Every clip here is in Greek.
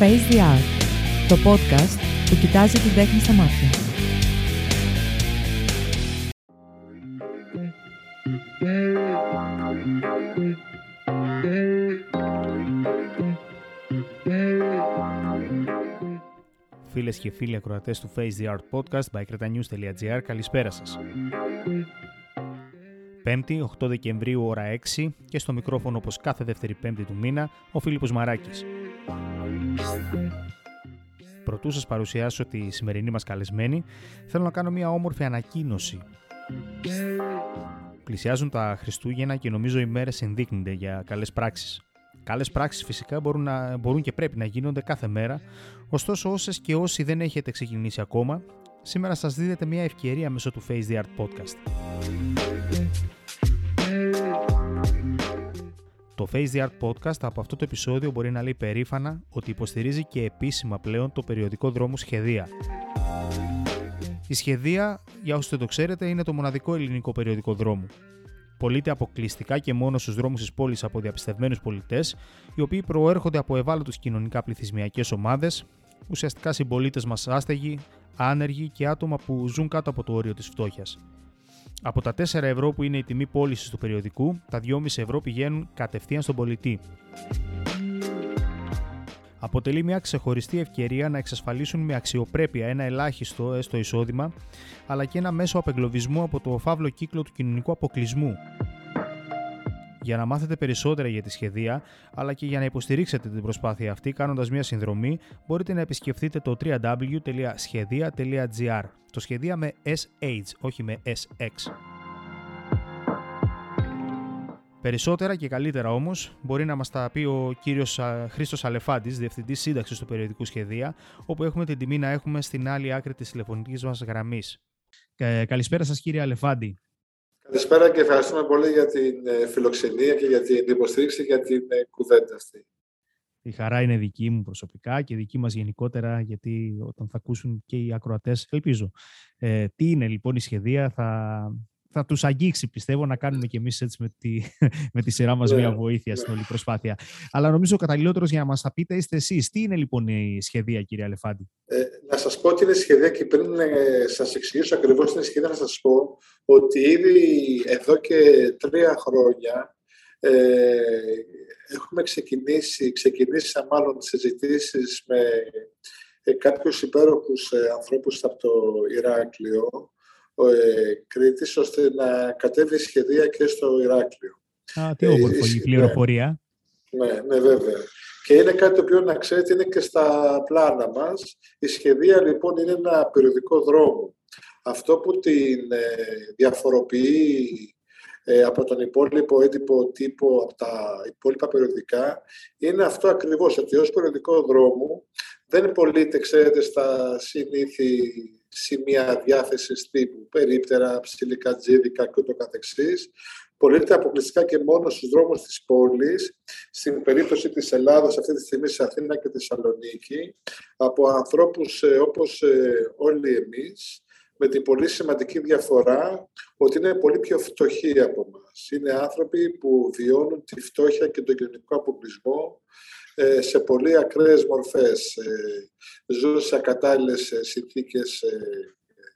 Face the Art, το podcast που κοιτάζει την τέχνη στα μάτια. Φίλες και φίλοι ακροατές του Face the Art Podcast by kretanews.gr, καλησπέρα σας. Πέμπτη, 8 Δεκεμβρίου, ώρα 6 και στο μικρόφωνο όπως κάθε δεύτερη πέμπτη του μήνα, ο Φίλιππος Μαράκης. Πρωτού σας παρουσιάσω τη σημερινή μας καλεσμένη, θέλω να κάνω μια όμορφη ανακοίνωση. Πλησιάζουν τα Χριστούγεννα και νομίζω οι μέρες ενδείκνυνται για καλές πράξεις. Καλές πράξεις φυσικά μπορούν, να, μπορούν και πρέπει να γίνονται κάθε μέρα, ωστόσο όσες και όσοι δεν έχετε ξεκινήσει ακόμα, σήμερα σας δίδεται μια ευκαιρία μέσω του Face the Art Podcast. Το Face the Art Podcast από αυτό το επεισόδιο μπορεί να λέει περήφανα ότι υποστηρίζει και επίσημα πλέον το περιοδικό δρόμο Σχεδία. Η Σχεδία, για όσους δεν το ξέρετε, είναι το μοναδικό ελληνικό περιοδικό δρόμο. Πωλείται αποκλειστικά και μόνο στους δρόμους της πόλης από διαπιστευμένους πολιτές, οι οποίοι προέρχονται από ευάλωτου κοινωνικά πληθυσμιακές ομάδες, ουσιαστικά συμπολίτες μας άστεγοι, άνεργοι και άτομα που ζουν κάτω από το όριο της φτώχειας. Από τα 4 ευρώ που είναι η τιμή πώλησης του περιοδικού, τα 2,5 ευρώ πηγαίνουν κατευθείαν στον πολιτή. Αποτελεί μια ξεχωριστή ευκαιρία να εξασφαλίσουν με αξιοπρέπεια ένα ελάχιστο έστω εισόδημα, αλλά και ένα μέσο απεγκλωβισμού από το φαύλο κύκλο του κοινωνικού αποκλεισμού. Για να μάθετε περισσότερα για τη σχεδία, αλλά και για να υποστηρίξετε την προσπάθεια αυτή κάνοντας μια συνδρομή, μπορείτε να επισκεφτείτε το www.schedia.gr. Το σχεδία με SH, όχι με SX. Περισσότερα και καλύτερα όμως μπορεί να μας τα πει ο κύριος Χρήστος Αλεφάντης, διευθυντής σύνταξης του περιοδικού Σχεδία, όπου έχουμε την τιμή να έχουμε στην άλλη άκρη της τηλεφωνικής μας γραμμής. Ε, καλησπέρα σας, κύριε Αλεφάντη. Καλησπέρα και ευχαριστούμε πολύ για την ε, φιλοξενία και για την υποστήριξη για την ε, κουβέντα αυτή. Η χαρά είναι δική μου προσωπικά και δική μας γενικότερα, γιατί όταν θα ακούσουν και οι ακροατές, ελπίζω. Ε, τι είναι λοιπόν η σχεδία, θα, θα τους αγγίξει, πιστεύω, να κάνουμε και εμείς έτσι με τη, με τη σειρά μας yeah, ναι, μια βοήθεια yeah. στην όλη προσπάθεια. Αλλά νομίζω ο καταλληλότερος για να μας τα πείτε είστε εσείς. Τι είναι λοιπόν η σχεδία, κύριε Αλεφάντη; Ε, να σας πω ότι είναι σχεδία και πριν ε, σας εξηγήσω ακριβώς την σχεδία, να σας πω ότι ήδη εδώ και τρία χρόνια ε, έχουμε ξεκινήσει, ξεκινήσει μάλλον συζητήσεις με ε, κάποιους υπέροχους ε, ανθρώπους από το Ηράκλειο, ε, Κρήτης, ώστε να κατέβει σχεδία και στο Ηράκλειο. Α, τι όμορφο η πληροφορία. Ναι, ναι, βέβαια. Και είναι κάτι το οποίο να ξέρετε είναι και στα πλάνα μας. Η σχεδία λοιπόν είναι ένα περιοδικό δρόμο. Αυτό που την ε, διαφοροποιεί ε, από τον υπόλοιπο έντυπο τύπο, από τα υπόλοιπα περιοδικά, είναι αυτό ακριβώς, ότι ως περιοδικό δρόμο δεν πωλείται, ξέρετε, στα συνήθη σημεία διάθεσης τύπου, περίπτερα, ψηλικά τζίδικα και ούτω καθεξής, πωλείται αποκλειστικά και μόνο στους δρόμους της πόλης, στην περίπτωση της Ελλάδας αυτή τη στιγμή σε Αθήνα και Θεσσαλονίκη, από ανθρώπους ε, όπως ε, όλοι εμείς, με την πολύ σημαντική διαφορά ότι είναι πολύ πιο φτωχοί από μας. Είναι άνθρωποι που βιώνουν τη φτώχεια και τον κοινωνικό αποκλεισμό ε, σε πολύ ακραίες μορφές. Ζουν σε ακατάλληλες συνθήκες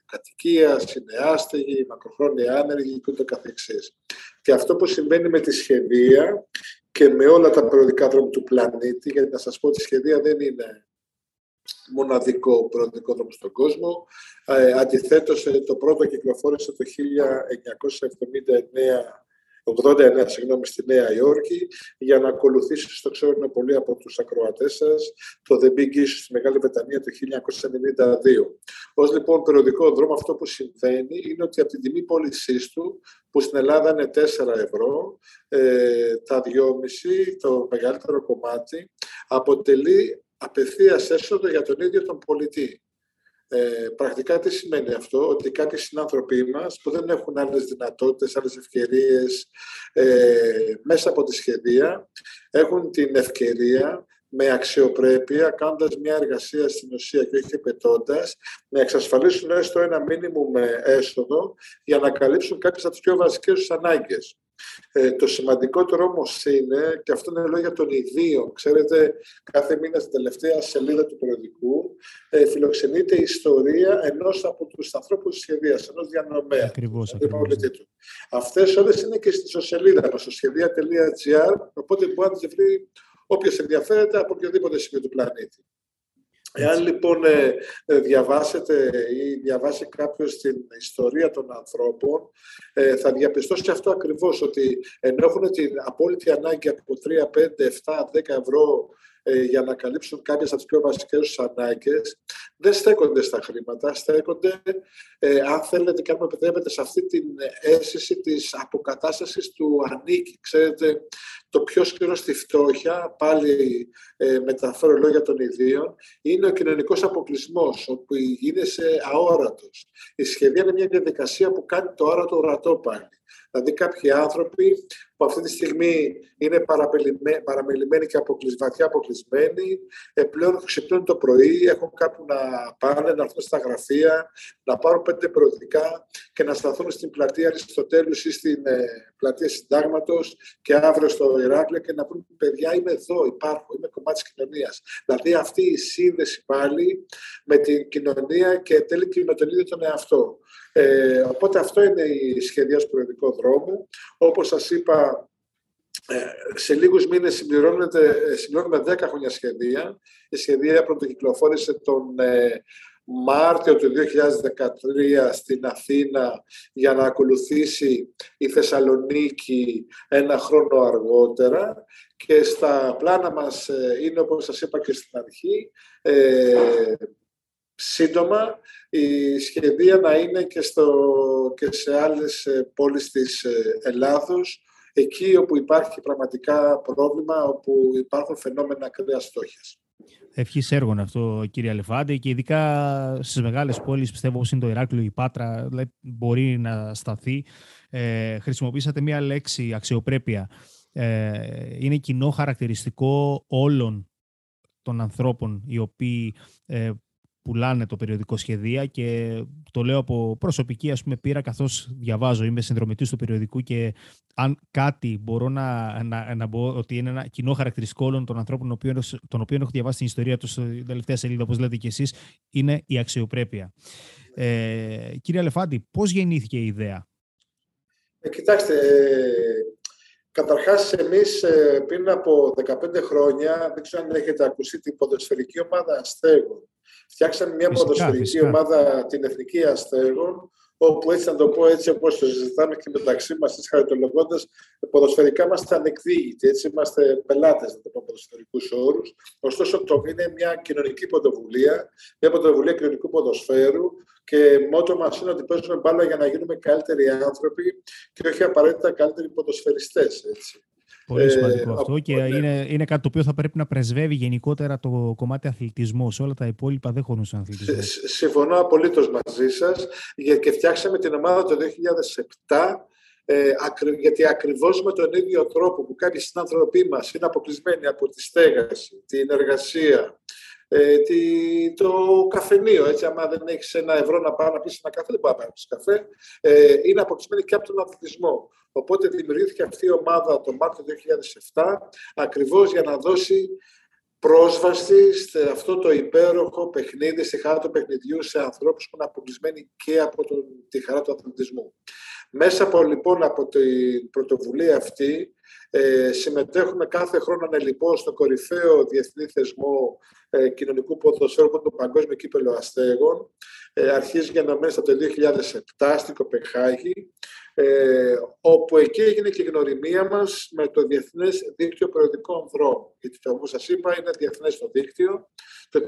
κατοικίας, είναι άστεγοι, μακροχρόνια άνεργοι και ούτω καθεξής. Και αυτό που συμβαίνει με τη σχεδία και με όλα τα περιοδικά δρόμια του πλανήτη, γιατί να σας πω ότι η σχεδία δεν είναι μοναδικό περιοδικό δρόμο στον κόσμο. Ε, αντιθέτως, ε, το πρώτο κυκλοφόρησε το 1979 89 συγγνώμη, στη Νέα Υόρκη για να ακολουθήσει, στο ξέρουν πολλοί από τους ακροατές σας, το The Big Issue στη Μεγάλη Βρετανία το 1992. Ως λοιπόν περιοδικό δρόμο αυτό που συμβαίνει είναι ότι από την τιμή πώλησής του, που στην Ελλάδα είναι 4 ευρώ, ε, τα 2,5, το μεγαλύτερο κομμάτι, αποτελεί απευθείας έσοδο για τον ίδιο τον πολιτή. Ε, πρακτικά τι σημαίνει αυτό, ότι κάποιοι συνάνθρωποι μας που δεν έχουν άλλες δυνατότητες, άλλες ευκαιρίες ε, μέσα από τη σχεδία έχουν την ευκαιρία με αξιοπρέπεια, κάνοντας μια εργασία στην ουσία και όχι πετώντας, να εξασφαλίσουν έστω ένα μήνυμο με έσοδο για να καλύψουν κάποιες από τις πιο βασικές τους ανάγκες. Ε, το σημαντικότερο όμως είναι, και αυτό είναι λόγια των ιδίων, ξέρετε, κάθε μήνα στην τελευταία σελίδα του περιοδικού ε, φιλοξενείται η ιστορία ενός από τους ανθρώπους της σχεδίας, ενός διανομέα. Ακριβώς. Αυτές όλες είναι και στη σελίδα μας, στο σχεδία.gr, οπότε μπορεί να τις βρει όποιος ενδιαφέρεται από οποιοδήποτε σημείο του πλανήτη. Εάν λοιπόν ε, ε, διαβάσετε ή διαβάσει κάποιος την ιστορία των ανθρώπων, ε, θα διαπιστώσει αυτό ακριβώς, ότι ενώ έχουν την απόλυτη ανάγκη από 3, 5, 7, 10 ευρώ για να καλύψουν κάποιες από τις πιο βασικές τους ανάγκες, δεν στέκονται στα χρήματα, στέκονται, αν θέλετε και αν μου επιτρέπετε, σε αυτή την αίσθηση της αποκατάστασης του ανήκει. Ξέρετε, το πιο σκληρό στη φτώχεια, πάλι ε, μεταφέρω λόγια των ιδίων, είναι ο κοινωνικός αποκλεισμός, όπου γίνεσαι αόρατος. Η σχεδία είναι μια διαδικασία που κάνει το άρατο ορατό πάλι. Δηλαδή κάποιοι άνθρωποι που αυτή τη στιγμή είναι παραμελημένοι και βαθιά αποκλεισμένοι, ε, πλέον ξυπνούν το πρωί, έχουν κάπου να πάνε, να έρθουν στα γραφεία, να πάρουν πέντε προοδικά και να σταθούν στην πλατεία Αριστοτέλους ή στην ε, πλατεία Συντάγματος και αύριο στο Ηράκλειο και να πούν παιδιά είμαι εδώ, υπάρχω, είμαι κομμάτι της κοινωνίας. Δηλαδή αυτή η σύνδεση πάλι με την κοινωνία και τέλει και με τον ίδιο τον εαυτό. Ε, οπότε αυτό είναι η σχεδία του προεδρικού δρόμου. Όπως σας είπα, ε, σε λίγους μήνες συμπληρώνεται, ε, συμπληρώνουμε 10 χρόνια σχεδία. Η σχεδία πρωτοκυκλοφόρησε τον ε, Μάρτιο του 2013 στην Αθήνα για να ακολουθήσει η Θεσσαλονίκη ένα χρόνο αργότερα και στα πλάνα μας είναι όπως σας είπα και στην αρχή σύντομα η σχεδία να είναι και, στο, και σε άλλες ε, πόλεις της ε, Ελλάδος, εκεί όπου υπάρχει πραγματικά πρόβλημα, όπου υπάρχουν φαινόμενα ακραίας φτώχειας. Ευχής έργων αυτό, κύριε Αλεφάντη, και ειδικά στις μεγάλες πόλεις, πιστεύω όπως είναι το Ηράκλειο, η Πάτρα, δηλαδή μπορεί να σταθεί. Ε, χρησιμοποίησατε μία λέξη, αξιοπρέπεια. Ε, είναι κοινό χαρακτηριστικό όλων των ανθρώπων οι οποίοι ε, πουλάνε το περιοδικό σχεδία και το λέω από προσωπική ας πούμε, πείρα καθώς διαβάζω, είμαι συνδρομητής του περιοδικού και αν κάτι μπορώ να, να, να πω ότι είναι ένα κοινό χαρακτηριστικό όλων των ανθρώπων των οποίων, έχω διαβάσει την ιστορία τους στην τελευταία σελίδα, όπως λέτε και εσείς, είναι η αξιοπρέπεια. Ε, κύριε Αλεφάντη, πώς γεννήθηκε η ιδέα; Ε, κοιτάξτε, ε, Καταρχάς, εμείς ε, πριν από 15 χρόνια, δεν ξέρω αν έχετε ακούσει την ποδοσφαιρική ομάδα Αστέγων. Φτιάξαμε μια φυσικά, ποδοσφαιρική φυσικά. ομάδα, την Εθνική Αστέγων, όπου έτσι να το πω έτσι όπως το συζητάμε και μεταξύ μας τις χαριτολογώντας, ποδοσφαιρικά είμαστε ανεκδίγητοι, έτσι είμαστε πελάτες, να το πω ποδοσφαιρικούς όρους. Ωστόσο, το είναι μια κοινωνική πρωτοβουλία, μια πρωτοβουλία κοινωνικού ποδοσφαίρου και μότο μας είναι ότι παίζουμε μπάλα για να γίνουμε καλύτεροι άνθρωποι και όχι απαραίτητα καλύτεροι ποδοσφαιριστές, έτσι. Πολύ σημαντικό ε, αυτό και ναι. είναι, είναι κάτι το οποίο θα πρέπει να πρεσβεύει γενικότερα το κομμάτι αθλητισμού. Σε όλα τα υπόλοιπα δεν χωρούν στον αθλητισμό. Συμφωνώ απολύτως μαζί σας και φτιάξαμε την ομάδα το 2007 ε, γιατί ακριβώς με τον ίδιο τρόπο που κάποιοι συνάνθρωποι μας είναι αποκλεισμένοι από τη στέγαση, την εργασία, ε, τη, το καφενείο. Έτσι, άμα δεν έχεις ένα ευρώ να πάει να πεις ένα καφέ, δεν μπορεί να πάρει καφέ. Ε, είναι αποκλεισμένη και από τον αθλητισμό. Οπότε δημιουργήθηκε αυτή η ομάδα το Μάρτιο 2007 ακριβώς για να δώσει πρόσβαση σε αυτό το υπέροχο παιχνίδι, στη χαρά του παιχνιδιού σε ανθρώπους που είναι αποκλεισμένοι και από τον, τη χαρά του αθλητισμού. Μέσα από λοιπόν από την πρωτοβουλία αυτή ε, συμμετέχουμε κάθε χρόνο ανελειπώ στο κορυφαίο διεθνή θεσμό ε, κοινωνικού ποδοσφαίρου που είναι το Παγκόσμιο Κύπελο Αστέγων. Ε, αρχίζει για να μένει από το 2007 στην Κοπεχάγη, ε, όπου εκεί έγινε και η γνωριμία μας με το Διεθνές Δίκτυο Περιοδικών Δρόμων. Γιατί όπως σας είπα είναι διεθνές το δίκτυο. Το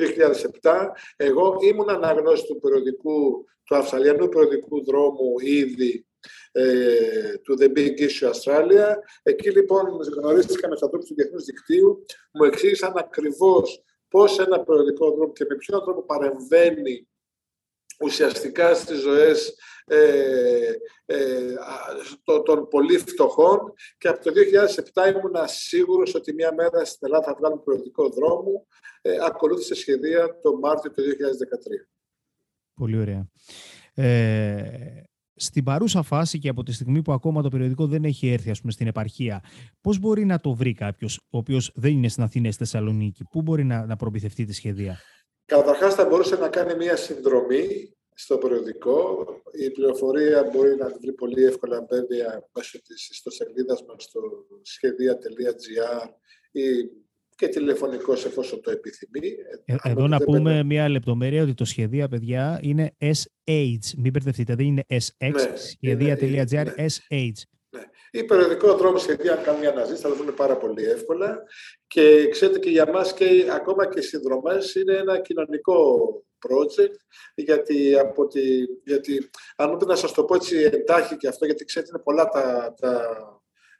2007 εγώ ήμουν αναγνώστης του περιοδικού, του Αυστραλιανού Περιοδικού Δρόμου ήδη ε, του The Big Issue Australia. Εκεί λοιπόν γνωρίστηκα με τους ανθρώπους του Διεθνούς Δικτύου, μου εξήγησαν ακριβώς πώς ένα περιοδικό δρόμο και με ποιον τρόπο παρεμβαίνει ουσιαστικά στις ζωές ε, ε, των πολύ φτωχών και από το 2007 ήμουν σίγουρος ότι μια μέρα στην Ελλάδα θα βγάλουμε προεδρικό δρόμο. Ε, ακολούθησε σχεδία το Μάρτιο του 2013. Πολύ ωραία. Ε, στην παρούσα φάση και από τη στιγμή που ακόμα το περιοδικό δεν έχει έρθει ας πούμε, στην επαρχία, πώς μπορεί να το βρει κάποιος ο οποίος δεν είναι στην Αθήνα ή στη Θεσσαλονίκη, πού μπορεί να, να προμηθευτεί τη σχεδία; Καταρχάς, θα μπορούσε να κάνει μια συνδρομή στο περιοδικό. Η πληροφορία μπορεί να βρει πολύ εύκολα βέβαια μέσω της ιστοσελίδας μας στο σχεδία.gr ή και τηλεφωνικός εφόσον το επιθυμεί. Ε, εδώ να πούμε μια λεπτομέρεια ότι το σχεδία, παιδιά, είναι SH. Μην μπερδευτείτε, δεν είναι SX. Ναι, σχεδία.gr, ναι. SH. Ναι. Ή περιοδικό δρόμο σχεδία, αν κάνουν μια αναζήτηση, θα το βρουν πάρα πολύ εύκολα. Και ξέρετε και για μας και ακόμα και οι συνδρομές είναι ένα κοινωνικό project, γιατί, από τη, γιατί αν ούτε να σας το πω έτσι εντάχει και αυτό, γιατί ξέρετε είναι πολλά τα, τα,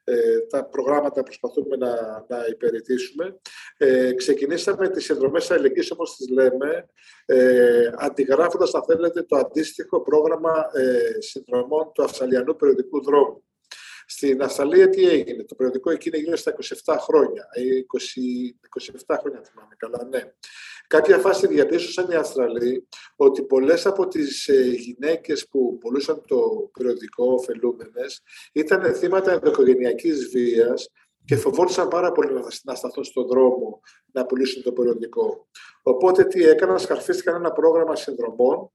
ε, τα προγράμματα που προσπαθούμε να, να υπηρετήσουμε. Ε, ξεκινήσαμε τις συνδρομές αλληλεγγύης, όπως τις λέμε, ε, αντιγράφοντας, αν θέλετε, το αντίστοιχο πρόγραμμα ε, συνδρομών του Αυστραλιανού Περιοδικού Δρόμου. Στην Αυστραλία τι έγινε, το περιοδικό εκείνο έγινε στα 27 χρόνια, 20, 27 χρόνια θυμάμαι καλά, ναι. Κάποια φάση διαπίστωσαν οι Αυστραλοί ότι πολλές από τις ε, γυναίκες που πουλούσαν το περιοδικό ωφελούμενες ήταν θύματα ενδοοικογενειακής βίας και φοβόντουσαν πάρα πολύ να σταθούν στον δρόμο να πουλήσουν το περιοδικό. Οπότε τι έκαναν, σκαρφίστηκαν ένα πρόγραμμα συνδρομών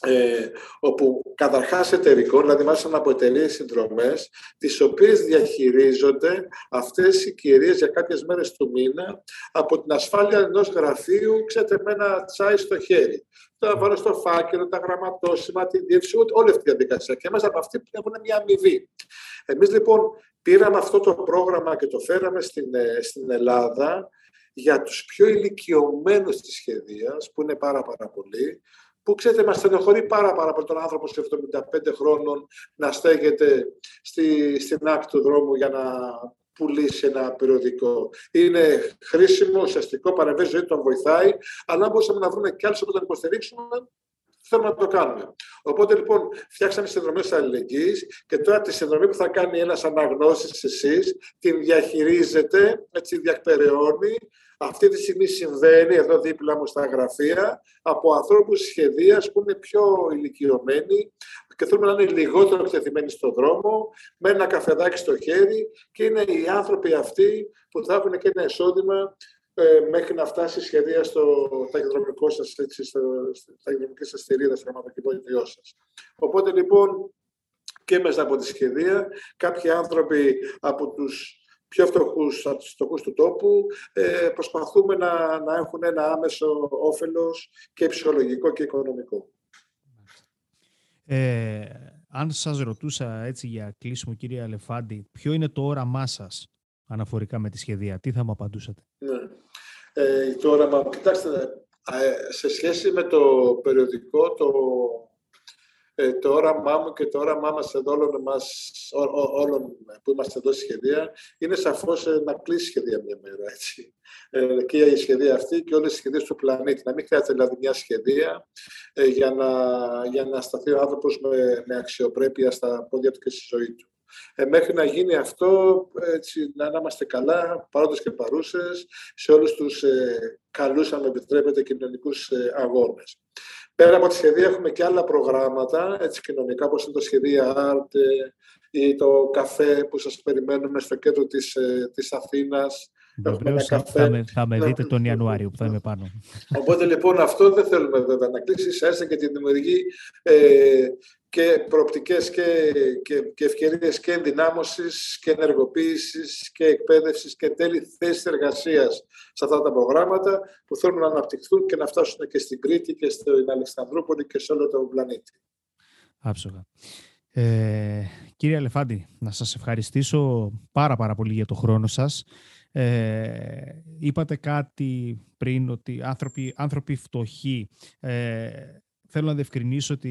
ε, όπου καταρχάς εταιρικών, δηλαδή μάλιστα από εταιρείε συνδρομές, τις οποίες διαχειρίζονται αυτές οι κυρίες για κάποιες μέρες του μήνα από την ασφάλεια ενός γραφείου, ξέρετε, με ένα τσάι στο χέρι. Το βάλω στο φάκελο, τα γραμματόσημα, την διεύθυνση, όλη αυτή η διαδικασία. Και μέσα από αυτή έχουν μια αμοιβή. Εμείς λοιπόν πήραμε αυτό το πρόγραμμα και το φέραμε στην, ε, στην Ελλάδα για τους πιο ηλικιωμένους της σχεδίας, που είναι πάρα πάρα πολλοί, που ξέρετε μας στενοχωρεί πάρα πάρα πολύ τον άνθρωπο σε 75 χρόνων να στέγεται στη, στην άκρη του δρόμου για να πουλήσει ένα περιοδικό. Είναι χρήσιμο, ουσιαστικό, παρεμβαίνει ζωή, τον βοηθάει, αλλά αν μπορούσαμε να βρούμε κι άλλους που τον υποστηρίξουμε, θέλουμε να το κάνουμε. Οπότε λοιπόν φτιάξαμε συνδρομή αλληλεγγύης και τώρα τη συνδρομή που θα κάνει ένας αναγνώστη εσείς την διαχειρίζεται, έτσι διακπεραιώνει αυτή τη στιγμή συμβαίνει εδώ δίπλα μου στα γραφεία από ανθρώπους σχεδίας που είναι πιο ηλικιωμένοι και θέλουμε να είναι λιγότερο εκτεθειμένοι στον δρόμο, με ένα καφεδάκι στο χέρι και είναι οι άνθρωποι αυτοί που θα έχουν και ένα εισόδημα ε, μέχρι να φτάσει η σχεδία στο ταχυδρομικό σας, έτσι, στο, στη ταχυδρομική σας στηρίδα, στο γραμματοκιβώτιό σας. Οπότε λοιπόν και μέσα από τη σχεδία κάποιοι άνθρωποι από τους πιο φτωχούς, από τους φτωχούς του τόπου, ε, προσπαθούμε να, να έχουν ένα άμεσο όφελος και ψυχολογικό και οικονομικό. Ε, αν σας ρωτούσα έτσι για κλείσιμο, κύριε Αλεφάντη, ποιο είναι το όραμά σας αναφορικά με τη σχεδία, τι θα μου απαντούσατε; Ναι. Ε, το όραμα, κοιτάξτε, ε, σε σχέση με το περιοδικό, το ε, το όραμά μου και το όραμά μας εδώ όλων, μας, όλων που είμαστε εδώ στη σχεδία είναι σαφώς ε, να κλείσει η σχεδία μια μέρα. Έτσι. Ε, και η σχεδία αυτή και όλες οι σχεδίες του πλανήτη. Να μην χρειάζεται δηλαδή μια σχεδία ε, για, να, για να σταθεί ο άνθρωπος με, με αξιοπρέπεια στα πόδια του και στη ζωή του. Ε, μέχρι να γίνει αυτό, έτσι, να είμαστε καλά, παρόντες και παρούσες, σε όλους τους ε, καλούς, αν με επιτρέπετε, κοινωνικούς ε, αγώνες. Πέρα από τη σχεδία έχουμε και άλλα προγράμματα, έτσι κοινωνικά, όπως είναι το σχεδία Art ε, ή το καφέ που σας περιμένουμε στο κέντρο της, ε, της Αθήνας. Βεβαίως θα, με, θα με δείτε τον Ιανουάριο που θα είμαι πάνω. Οπότε λοιπόν αυτό δεν θέλουμε βέβαια να κλείσει, έστω και τη δημιουργεί ε, και προοπτικές και, και, και ευκαιρίες και ενδυνάμωσης και ενεργοποίησης και εκπαίδευσης και τέλη θέση εργασίας σε αυτά τα προγράμματα που θέλουν να αναπτυχθούν και να φτάσουν και στην Κρήτη και στην Αλεξανδρούπολη και σε όλο τον πλανήτη. Άψογα. Ε, κύριε Αλεφάντη, να σας ευχαριστήσω πάρα πάρα πολύ για το χρόνο σας. Ε, είπατε κάτι πριν ότι άνθρωποι, άνθρωποι φτωχοί ε, θέλω να διευκρινίσω ότι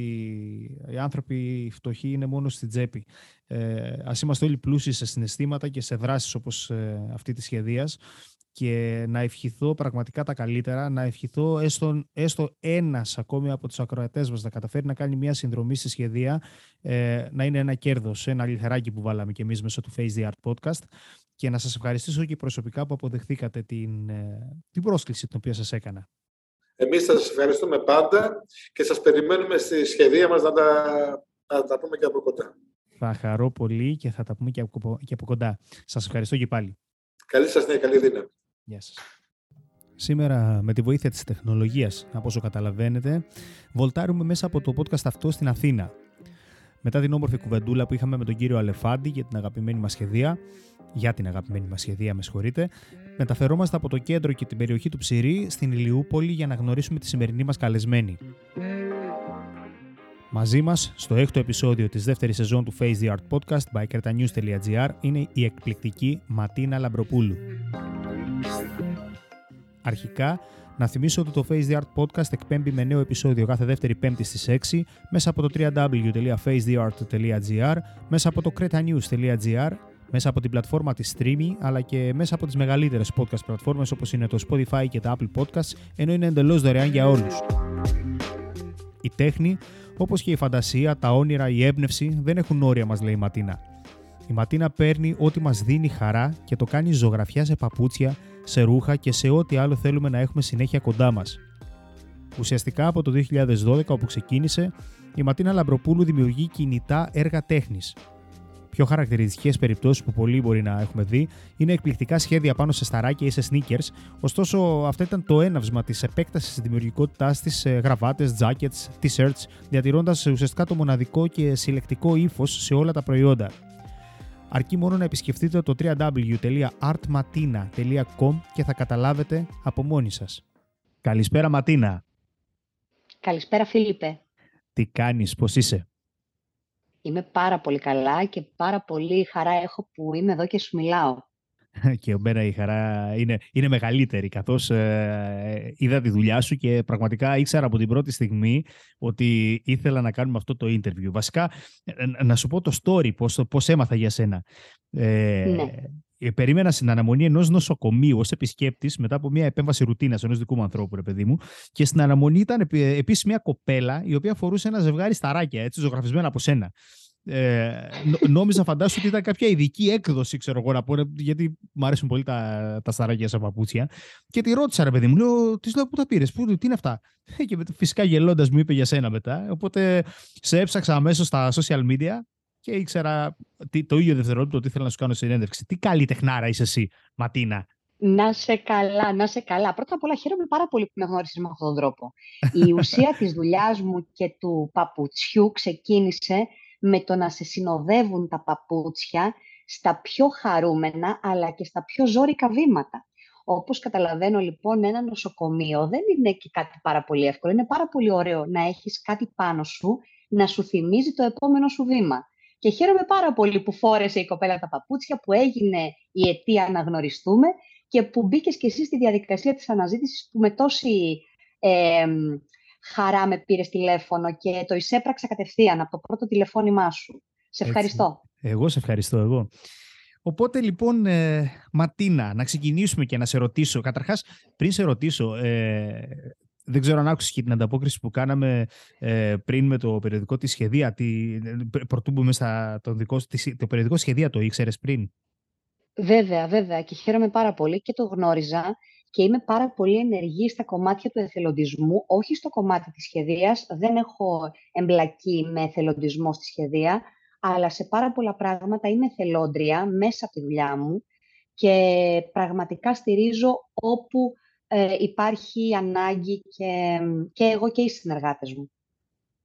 οι άνθρωποι φτωχοί είναι μόνο στην τσέπη. Ε, ας είμαστε όλοι πλούσιοι σε συναισθήματα και σε δράσεις όπως ε, αυτή της σχεδίας και να ευχηθώ πραγματικά τα καλύτερα, να ευχηθώ έστω, έστω ένας ακόμη από τους ακροατές μας να καταφέρει να κάνει μια συνδρομή στη σχεδία, ε, να είναι ένα κέρδος, ένα λιθεράκι που βάλαμε και εμείς μέσω του Face the Art Podcast και να σας ευχαριστήσω και προσωπικά που αποδεχθήκατε την, ε, την πρόσκληση την οποία σας έκανα. Εμείς θα σας ευχαριστούμε πάντα και σας περιμένουμε στη σχεδία μας να τα να τα πούμε και από κοντά. Θα χαρώ πολύ και θα τα πούμε και από, και από κοντά. Σας ευχαριστώ και πάλι. Καλή σας νέα, καλή δύναμη. Γεια σας. Σήμερα με τη βοήθεια της τεχνολογίας, από όσο καταλαβαίνετε, βολτάρουμε μέσα από το podcast αυτό στην Αθήνα. Μετά την όμορφη κουβεντούλα που είχαμε με τον κύριο Αλεφάντη για την αγαπημένη μας σχεδία, για την αγαπημένη μας σχεδία, με συγχωρείτε, μεταφερόμαστε από το κέντρο και την περιοχή του Ψηρή στην Ηλιούπολη για να γνωρίσουμε τη σημερινή μας καλεσμένη. Μαζί μας, στο έκτο επεισόδιο της δεύτερης σεζόν του Face the Art Podcast by kertanews.gr είναι η εκπληκτική Ματίνα Λαμπροπούλου. Αρχικά, να θυμίσω ότι το Face the Art Podcast εκπέμπει με νέο επεισόδιο κάθε δεύτερη πέμπτη στις 6 μέσα από το www.facetheart.gr, μέσα από το cretanews.gr, μέσα από την πλατφόρμα της Streamy, αλλά και μέσα από τις μεγαλύτερες podcast πλατφόρμες όπως είναι το Spotify και τα Apple Podcasts, ενώ είναι εντελώς δωρεάν για όλους. Η τέχνη, όπως και η φαντασία, τα όνειρα, η έμπνευση δεν έχουν όρια μας λέει η Ματίνα. Η Ματίνα παίρνει ό,τι μας δίνει χαρά και το κάνει ζωγραφιά σε παπούτσια, σε ρούχα και σε ό,τι άλλο θέλουμε να έχουμε συνέχεια κοντά μας. Ουσιαστικά από το 2012 όπου ξεκίνησε, η Ματίνα Λαμπροπούλου δημιουργεί κινητά έργα τέχνης. Πιο χαρακτηριστικές περιπτώσεις που πολλοί μπορεί να έχουμε δει είναι εκπληκτικά σχέδια πάνω σε σταράκια ή σε sneakers, ωστόσο αυτό ήταν το έναυσμα της επέκτασης της δημιουργικότητάς της σε γραβάτες, jackets, t-shirts, διατηρώντας ουσιαστικά το μοναδικό και συλλεκτικό ύφος σε όλα τα προϊόντα αρκεί μόνο να επισκεφτείτε το www.artmatina.com και θα καταλάβετε από μόνοι σας. Καλησπέρα Ματίνα. Καλησπέρα Φίλιππε. Τι κάνεις, πώς είσαι; Είμαι πάρα πολύ καλά και πάρα πολύ χαρά έχω που είμαι εδώ και σου μιλάω. και μένα η χαρά είναι, είναι μεγαλύτερη καθώς ε, είδα τη δουλειά σου και πραγματικά ήξερα από την πρώτη στιγμή ότι ήθελα να κάνουμε αυτό το interview. Βασικά, ε, να σου πω το story, πώς, πώς έμαθα για σένα. Ε, ναι. Ε, περίμενα στην αναμονή ενός νοσοκομείου ως επισκέπτης μετά από μια επέμβαση ρουτίνας ενός δικού μου ανθρώπου, ρε παιδί μου. Και στην αναμονή ήταν επίσης μια κοπέλα η οποία φορούσε ένα ζευγάρι σταράκια, έτσι, ζωγραφισμένα από σένα. Ε, νόμιζα φαντάσου ότι ήταν κάποια ειδική έκδοση, ξέρω εγώ να πω, γιατί μου αρέσουν πολύ τα, τα σταράκια σε παπούτσια. Και τη ρώτησα, ρε παιδί μου, λέω, της λέω, πού τα πήρες, τι είναι αυτά; Ε, και φυσικά γελώντας μου είπε για σένα μετά. Οπότε σε έψαξα αμέσως στα social media και ήξερα τι, το ίδιο δευτερόλεπτο ότι ήθελα να σου κάνω συνέντευξη. Τι καλή τεχνάρα είσαι εσύ, Ματίνα. Να σε καλά, να σε καλά. Πρώτα απ' όλα χαίρομαι πάρα πολύ που με γνώρισες με αυτόν τον τρόπο. Η ουσία της δουλειάς μου και του παπουτσιού ξεκίνησε με το να σε συνοδεύουν τα παπούτσια στα πιο χαρούμενα αλλά και στα πιο ζώρικα βήματα. Όπως καταλαβαίνω λοιπόν ένα νοσοκομείο δεν είναι και κάτι πάρα πολύ εύκολο. Είναι πάρα πολύ ωραίο να έχεις κάτι πάνω σου να σου θυμίζει το επόμενο σου βήμα. Και χαίρομαι πάρα πολύ που φόρεσε η κοπέλα τα παπούτσια, που έγινε η αιτία να γνωριστούμε και που μπήκες και εσύ στη διαδικασία της αναζήτησης που με τόση ε, χαρά με πήρες τηλέφωνο και το εισέπραξα κατευθείαν από το πρώτο τηλεφώνημά σου. Σε ευχαριστώ. Εγώ σε ευχαριστώ εγώ. Οπότε λοιπόν, ε, Ματίνα, να ξεκινήσουμε και να σε ρωτήσω. Καταρχάς, πριν σε ρωτήσω, ε, δεν ξέρω αν άκουσες και την ανταπόκριση που κάναμε ε, πριν με το περιοδικό της σχεδία. Τι, πρωτού μπούμε στα, το, δικό, το περιοδικό σχεδία, το ήξερες πριν; Βέβαια, βέβαια. Και χαίρομαι πάρα πολύ και το γνώριζα και είμαι πάρα πολύ ενεργή στα κομμάτια του εθελοντισμού, όχι στο κομμάτι της σχεδίας, δεν έχω εμπλακεί με εθελοντισμό στη σχεδία, αλλά σε πάρα πολλά πράγματα είμαι εθελόντρια μέσα από τη δουλειά μου και πραγματικά στηρίζω όπου ε, υπάρχει ανάγκη και, και εγώ και οι συνεργάτες μου.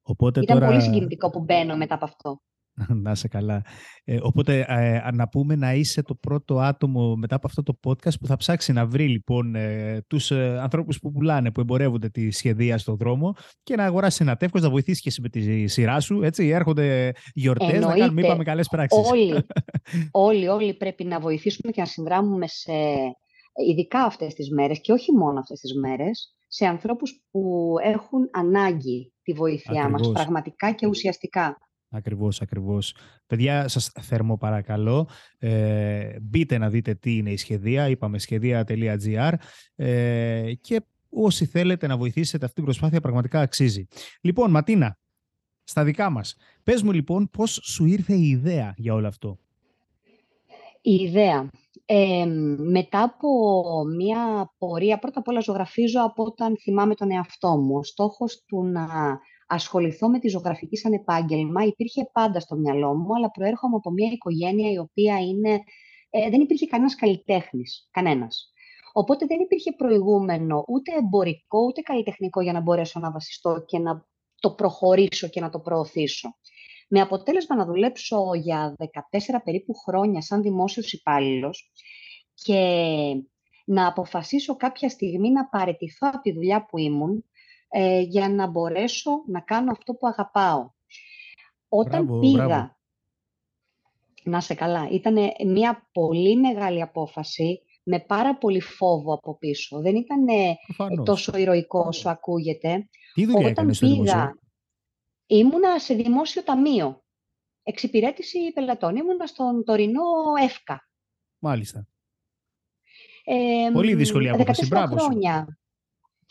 Οπότε Ήταν τώρα... πολύ συγκινητικό που μπαίνω μετά από αυτό. να είσαι καλά. Ε, οπότε, ε, να πούμε να είσαι το πρώτο άτομο μετά από αυτό το podcast που θα ψάξει να βρει λοιπόν ε, τους ε, ανθρώπους που πουλάνε, που εμπορεύονται τη σχεδία στον δρόμο και να αγοράσει ένα τεύχος, να βοηθήσει και εσύ με τη σειρά σου. Έτσι, έρχονται γιορτές, να κάνουμε, είπαμε, καλές πράξεις. Όλοι, όλοι, όλοι πρέπει να βοηθήσουμε και να συνδράμουμε σε ειδικά αυτές τις μέρες και όχι μόνο αυτές τις μέρες, σε ανθρώπους που έχουν ανάγκη τη βοήθειά Ακριβώς. μας, πραγματικά και ουσιαστικά. Ακριβώς, ακριβώς. Παιδιά, σας θερμό παρακαλώ, ε, μπείτε να δείτε τι είναι η σχεδία, είπαμε σχεδία.gr ε, και όσοι θέλετε να βοηθήσετε αυτή την προσπάθεια πραγματικά αξίζει. Λοιπόν, Ματίνα, στα δικά μας, πες μου λοιπόν πώς σου ήρθε η ιδέα για όλο αυτό; Η ιδέα. Ε, μετά από μία πορεία, πρώτα απ' όλα ζωγραφίζω από όταν θυμάμαι τον εαυτό μου. Ο στόχος του να ασχοληθώ με τη ζωγραφική σαν επάγγελμα υπήρχε πάντα στο μυαλό μου, αλλά προέρχομαι από μια οικογένεια η οποία είναι, ε, δεν υπήρχε κανένας καλλιτέχνης, κανένας. Οπότε δεν υπήρχε προηγούμενο ούτε εμπορικό ούτε καλλιτεχνικό για να μπορέσω να βασιστώ και να το προχωρήσω και να το προωθήσω. Με αποτέλεσμα να δουλέψω για 14 περίπου χρόνια σαν δημόσιος υπάλληλος και να αποφασίσω κάποια στιγμή να παρετηθώ από τη δουλειά που ήμουν ε, για να μπορέσω να κάνω αυτό που αγαπάω. Όταν πήγα, να σε καλά, ήταν μια πολύ μεγάλη απόφαση με πάρα πολύ φόβο από πίσω. Δεν ήταν τόσο ηρωικό όσο ακούγεται. Τι δουλειά Όταν πήγα, ήμουνα σε δημόσιο ταμείο. Εξυπηρέτηση πελατών. Ήμουνα στον τωρινό ΕΦΚΑ. Μάλιστα. Ε, πολύ δύσκολη απόφαση. Μπράβο χρόνια.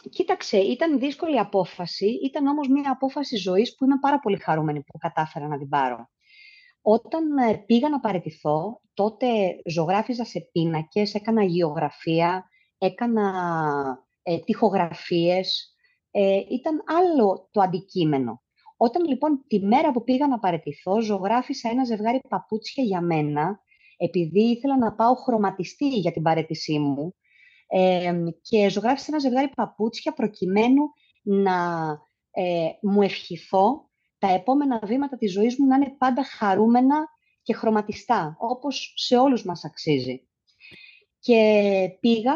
Κοίταξε, ήταν δύσκολη απόφαση. Ήταν όμως μια απόφαση ζωής που είμαι πάρα πολύ χαρούμενη που κατάφερα να την πάρω. Όταν ε, πήγα να παραιτηθώ, τότε ζωγράφιζα σε πίνακες, έκανα γεωγραφία, έκανα ε, τυχογραφίες. Ε, ήταν άλλο το αντικείμενο. Όταν λοιπόν τη μέρα που πήγα να παραιτηθώ, ζωγράφισα ένα ζευγάρι παπούτσια για μένα, επειδή ήθελα να πάω χρωματιστή για την παρέτησή μου ε, και ζωγράφισα ένα ζευγάρι παπούτσια προκειμένου να ε, μου ευχηθώ τα επόμενα βήματα της ζωής μου να είναι πάντα χαρούμενα και χρωματιστά, όπως σε όλους μας αξίζει. Και πήγα,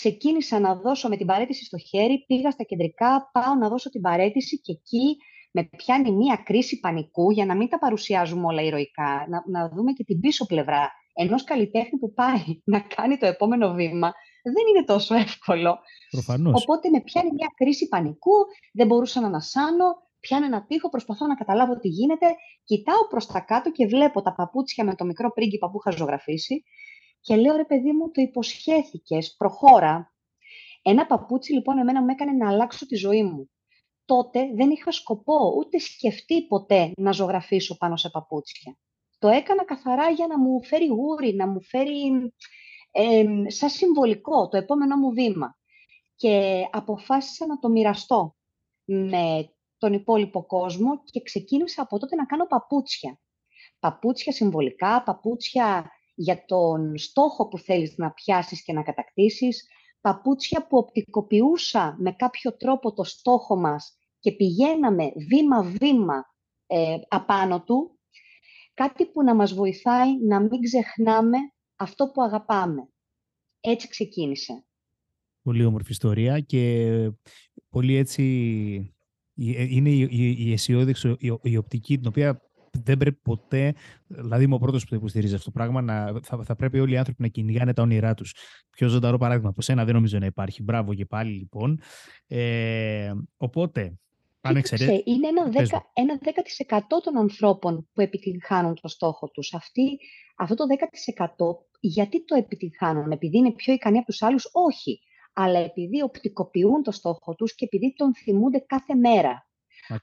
ξεκίνησα να δώσω με την παρέτηση στο χέρι, πήγα στα κεντρικά, πάω να δώσω την παρέτηση και εκεί με πιάνει μία κρίση πανικού για να μην τα παρουσιάζουμε όλα ηρωικά, να, να δούμε και την πίσω πλευρά ενός καλλιτέχνη που πάει να κάνει το επόμενο βήμα, δεν είναι τόσο εύκολο. Προφανώς. Οπότε με πιάνει μια κρίση πανικού, δεν μπορούσα να ανασάνω, πιάνω ένα τείχο, προσπαθώ να καταλάβω τι γίνεται, κοιτάω προς τα κάτω και βλέπω τα παπούτσια με το μικρό πρίγκιπα που είχα ζωγραφίσει και λέω, ρε παιδί μου, το υποσχέθηκες, προχώρα. Ένα παπούτσι λοιπόν εμένα μου έκανε να αλλάξω τη ζωή μου. Τότε δεν είχα σκοπό ούτε σκεφτεί ποτέ να ζωγραφίσω πάνω σε παπούτσια. Το έκανα καθαρά για να μου φέρει γούρι, να μου φέρει ε, σαν συμβολικό το επόμενό μου βήμα. Και αποφάσισα να το μοιραστώ με τον υπόλοιπο κόσμο και ξεκίνησα από τότε να κάνω παπούτσια. Παπούτσια συμβολικά, παπούτσια για τον στόχο που θέλεις να πιάσεις και να κατακτήσεις, παπούτσια που οπτικοποιούσα με κάποιο τρόπο το στόχο μας και πηγαίναμε βήμα-βήμα ε, απάνω του, κάτι που να μας βοηθάει να μην ξεχνάμε αυτό που αγαπάμε. Έτσι ξεκίνησε. Πολύ όμορφη ιστορία και πολύ έτσι είναι η, η, η αισιόδοξη, η, η, οπτική, την οποία δεν πρέπει ποτέ, δηλαδή είμαι ο πρώτος που το υποστηρίζει αυτό το πράγμα, να, θα, θα πρέπει όλοι οι άνθρωποι να κυνηγάνε τα όνειρά τους. Πιο ζωντανό παράδειγμα από σένα δεν νομίζω να υπάρχει. Μπράβο και πάλι λοιπόν. Ε, οπότε, αν εξαιρέσει. Είναι ένα 10%, ένα 10 των ανθρώπων που επιτυγχάνουν το στόχο τους. Αυτή, αυτό το 10% γιατί το επιτυγχάνουν, επειδή είναι πιο ικανοί από τους άλλους, όχι αλλά επειδή οπτικοποιούν το στόχο τους και επειδή τον θυμούνται κάθε μέρα.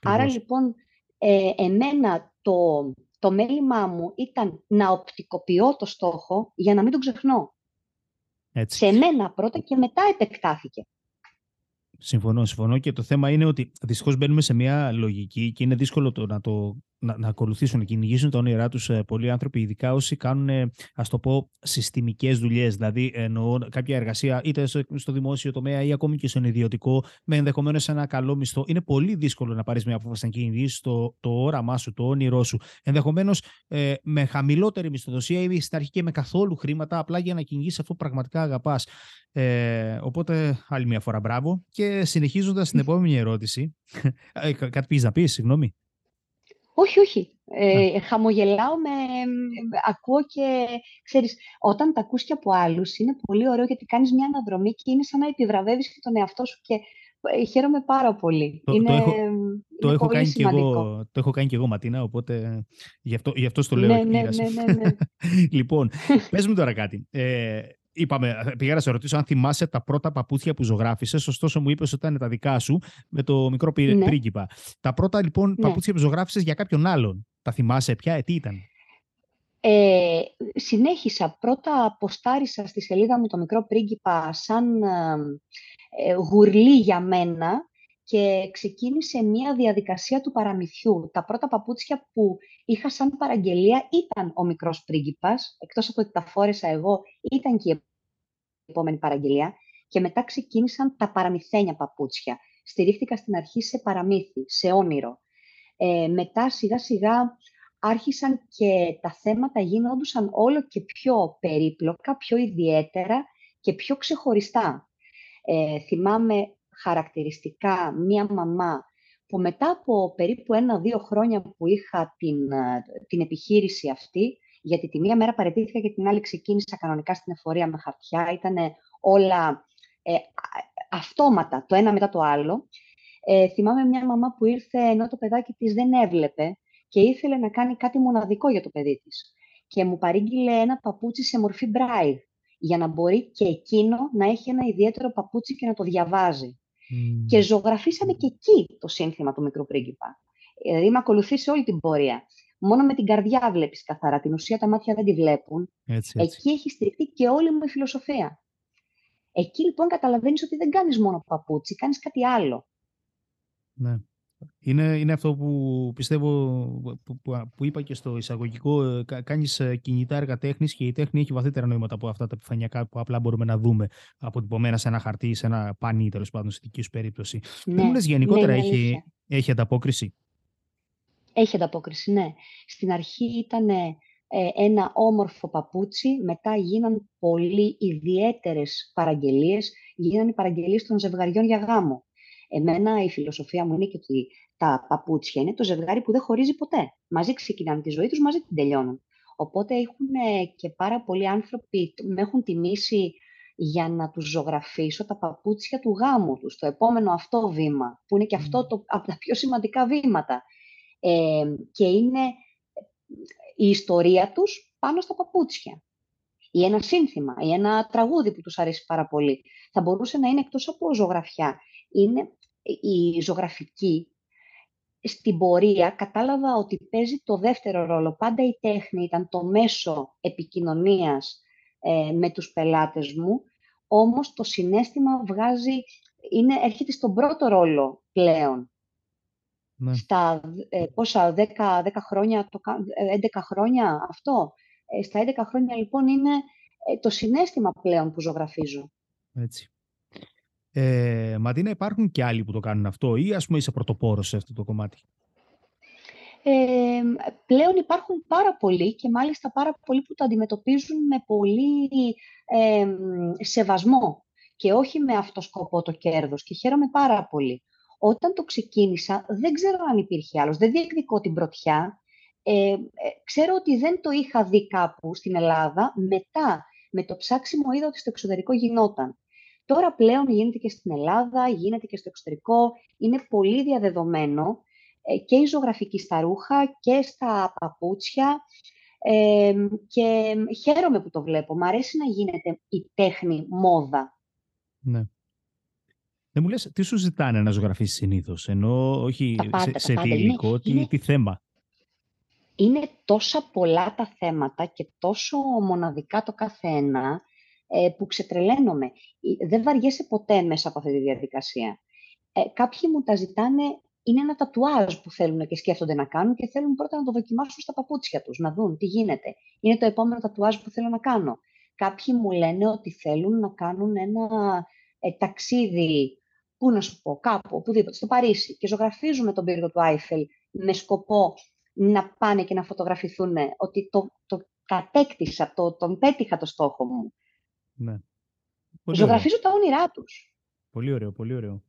Άρα λοιπόν, ε, εμένα το, το μέλημά μου ήταν να οπτικοποιώ το στόχο για να μην τον ξεχνώ. Έτσι. Σε μένα πρώτα και μετά επεκτάθηκε. Συμφωνώ, συμφωνώ. Και το θέμα είναι ότι δυστυχώς μπαίνουμε σε μια λογική και είναι δύσκολο το να το να, να ακολουθήσουν, να κυνηγήσουν τα όνειρά τους ε, πολλοί άνθρωποι, ειδικά όσοι κάνουν, ε, ας το πω, συστημικές δουλειές. Δηλαδή, εννοώ κάποια εργασία είτε στο δημόσιο τομέα ή ακόμη και στον ιδιωτικό, με ενδεχομένως ένα καλό μισθό. Είναι πολύ δύσκολο να πάρεις μια απόφαση να κυνηγήσεις το, το όραμά σου, το όνειρό σου. Ενδεχομένως ε, με χαμηλότερη μισθοδοσία ή στην αρχή και με καθόλου χρήματα, απλά για να κυνηγήσεις αυτό που πραγματικά αγαπάς. Ε, οπότε, άλλη μια φορά μπράβο. Και συνεχίζοντας την επόμενη ερώτηση. Ε, κάτι πεις να πεις, συγγνώμη. Όχι, όχι. Ε, χαμογελάω, με, ακούω και, ξέρεις, όταν τα ακούς και από άλλους, είναι πολύ ωραίο γιατί κάνεις μια αναδρομή και είναι σαν να επιβραβεύεις και τον εαυτό σου και ε, χαίρομαι πάρα πολύ. Το, είναι, το έχω, το έχω κάνει και εγώ, το έχω κάνει και εγώ, Ματίνα, οπότε γι' αυτό, γι αυτό το λέω. Ναι, ναι, ναι, ναι, ναι. λοιπόν, πες μου τώρα κάτι. Ε, είπαμε, πήγα να σε ρωτήσω αν θυμάσαι τα πρώτα παπούτσια που ζωγράφησες. Ωστόσο, μου είπες ότι ήταν τα δικά σου με το μικρό ναι. πρίγκιπα. Τα πρώτα λοιπόν ναι. παπούτσια που ζωγράφησες για κάποιον άλλον. Τα θυμάσαι πια, ε, τι ήταν; Ε, συνέχισα. Πρώτα αποστάρισα στη σελίδα μου το μικρό πρίγκιπα σαν ε, γουρλί για μένα και ξεκίνησε μια διαδικασία του παραμυθιού. Τα πρώτα παπούτσια που είχα σαν παραγγελία ήταν ο μικρός πρίγκιπας, εκτός από ότι τα φόρεσα εγώ, ήταν και η επόμενη παραγγελία. Και μετά ξεκίνησαν τα παραμυθένια παπούτσια. Στηρίχθηκα στην αρχή σε παραμύθι, σε όνειρο. Ε, μετά σιγά σιγά άρχισαν και τα θέματα γίνονταν όλο και πιο περίπλοκα, πιο ιδιαίτερα και πιο ξεχωριστά. Ε, θυμάμαι χαρακτηριστικά μία μαμά που μετά από περίπου ένα-δύο χρόνια που είχα την, ε, την επιχείρηση αυτή, γιατί τη μία μέρα παρετήθηκα και την άλλη ξεκίνησα κανονικά στην εφορία με χαρτιά, ήταν όλα ε, αυτόματα το ένα μετά το άλλο. Ε, θυμάμαι μια μαμά που ήρθε ενώ το παιδάκι της δεν έβλεπε και ήθελε να κάνει κάτι μοναδικό για το παιδί της. Και μου παρήγγειλε ένα παπούτσι σε μορφή μπράιβ, για να μπορεί και εκείνο να έχει ένα ιδιαίτερο παπούτσι και να το διαβάζει. Και ζωγραφίσαμε και εκεί το σύνθημα του μικρού πρίγκιπα. Δηλαδή, με ακολουθείς σε όλη την πορεία. Μόνο με την καρδιά βλέπεις καθαρά. Την ουσία τα μάτια δεν τη βλέπουν. Έτσι, έτσι. Εκεί έχει στηριχτεί και όλη μου η φιλοσοφία. Εκεί λοιπόν καταλαβαίνεις ότι δεν κάνεις μόνο παπούτσι, κάνεις κάτι άλλο. Ναι. Είναι, είναι αυτό που πιστεύω που, που, είπα και στο εισαγωγικό. Ε, Κάνεις ε, κινητά έργα τέχνης και η τέχνη έχει βαθύτερα νοήματα από αυτά τα επιφανειακά που απλά μπορούμε να δούμε αποτυπωμένα σε ένα χαρτί ή σε ένα πανί, τέλος πάντων, στη δική σου περίπτωση. Ναι, Δεν μου λες, γενικότερα ναι, έχει, έχει ανταπόκριση; Έχει ανταπόκριση, ναι. Στην αρχή ήταν ε, ένα όμορφο παπούτσι, μετά γίναν πολύ ιδιαίτερες παραγγελίες, γίνανε οι παραγγελίες των ζευγαριών για γάμο. Εμένα η φιλοσοφία μου είναι και ότι τα παπούτσια είναι το ζευγάρι που δεν χωρίζει ποτέ. Μαζί ξεκινάνε τη ζωή τους, μαζί την τελειώνουν. Οπότε έχουν και πάρα πολλοί άνθρωποι, με έχουν τιμήσει για να τους ζωγραφίσω τα παπούτσια του γάμου τους, το επόμενο αυτό βήμα, που είναι και αυτό το, από τα πιο σημαντικά βήματα. Ε, και είναι η ιστορία τους πάνω στα παπούτσια. Ή ένα σύνθημα, ή ένα τραγούδι που τους αρέσει πάρα πολύ. Θα μπορούσε να είναι εκτός από ζωγραφιά. Είναι η ζωγραφική στην πορεία κατάλαβα ότι παίζει το δεύτερο ρόλο. Πάντα η τέχνη ήταν το μέσο επικοινωνίας ε, με τους πελάτες μου, όμως το συνέστημα βγάζει, είναι, έρχεται στον πρώτο ρόλο πλέον. Ναι. Στα ε, πόσα, 10, 10 χρόνια, το, 11 χρόνια αυτό; Ε, στα 11 χρόνια λοιπόν είναι ε, το συνέστημα πλέον που ζωγραφίζω. Έτσι. Ε, Ματίνα, υπάρχουν και άλλοι που το κάνουν αυτό ή ας πούμε είσαι πρωτοπόρος σε αυτό το κομμάτι; Ε, πλέον υπάρχουν πάρα πολλοί και μάλιστα πάρα πολλοί που το αντιμετωπίζουν με πολύ ε, σεβασμό και όχι με αυτό σκοπό το κέρδος και χαίρομαι πάρα πολύ. Όταν το ξεκίνησα δεν ξέρω αν υπήρχε άλλος, δεν διεκδικώ την πρωτιά. Ε, ε, ξέρω ότι δεν το είχα δει κάπου στην Ελλάδα, μετά με το ψάξιμο είδα ότι στο εξωτερικό γινόταν. Τώρα πλέον γίνεται και στην Ελλάδα, γίνεται και στο εξωτερικό, είναι πολύ διαδεδομένο ε, και η ζωγραφική στα ρούχα και στα παπούτσια ε, και χαίρομαι που το βλέπω. Μ' αρέσει να γίνεται η τέχνη μόδα. Ναι. Δεν μου λες, τι σου ζητάνε να ζωγραφίσεις συνήθως, ενώ όχι σε, σε τι υλικό, τι, τι θέμα; Είναι τόσα πολλά τα θέματα και τόσο μοναδικά το κάθε ένα, ε, που ξετρελαίνομαι. Δεν βαριέσαι ποτέ μέσα από αυτή τη διαδικασία. Ε, κάποιοι μου τα ζητάνε, είναι ένα τατουάζ που θέλουν και σκέφτονται να κάνουν και θέλουν πρώτα να το δοκιμάσουν στα παπούτσια τους, να δουν τι γίνεται. Είναι το επόμενο τατουάζ που θέλω να κάνω. Κάποιοι μου λένε ότι θέλουν να κάνουν ένα ε, ταξίδι, πού να σου πω, κάπου, οπουδήποτε, στο Παρίσι και ζωγραφίζουμε τον πύργο του Άιφελ με σκοπό να πάνε και να φωτογραφηθούν ότι το, το κατέκτησα, το, τον πέτυχα το στόχο μου. Ναι. Ζωγραφίζω τα όνειρά τους. Πολύ ωραίο, πολύ ωραίο.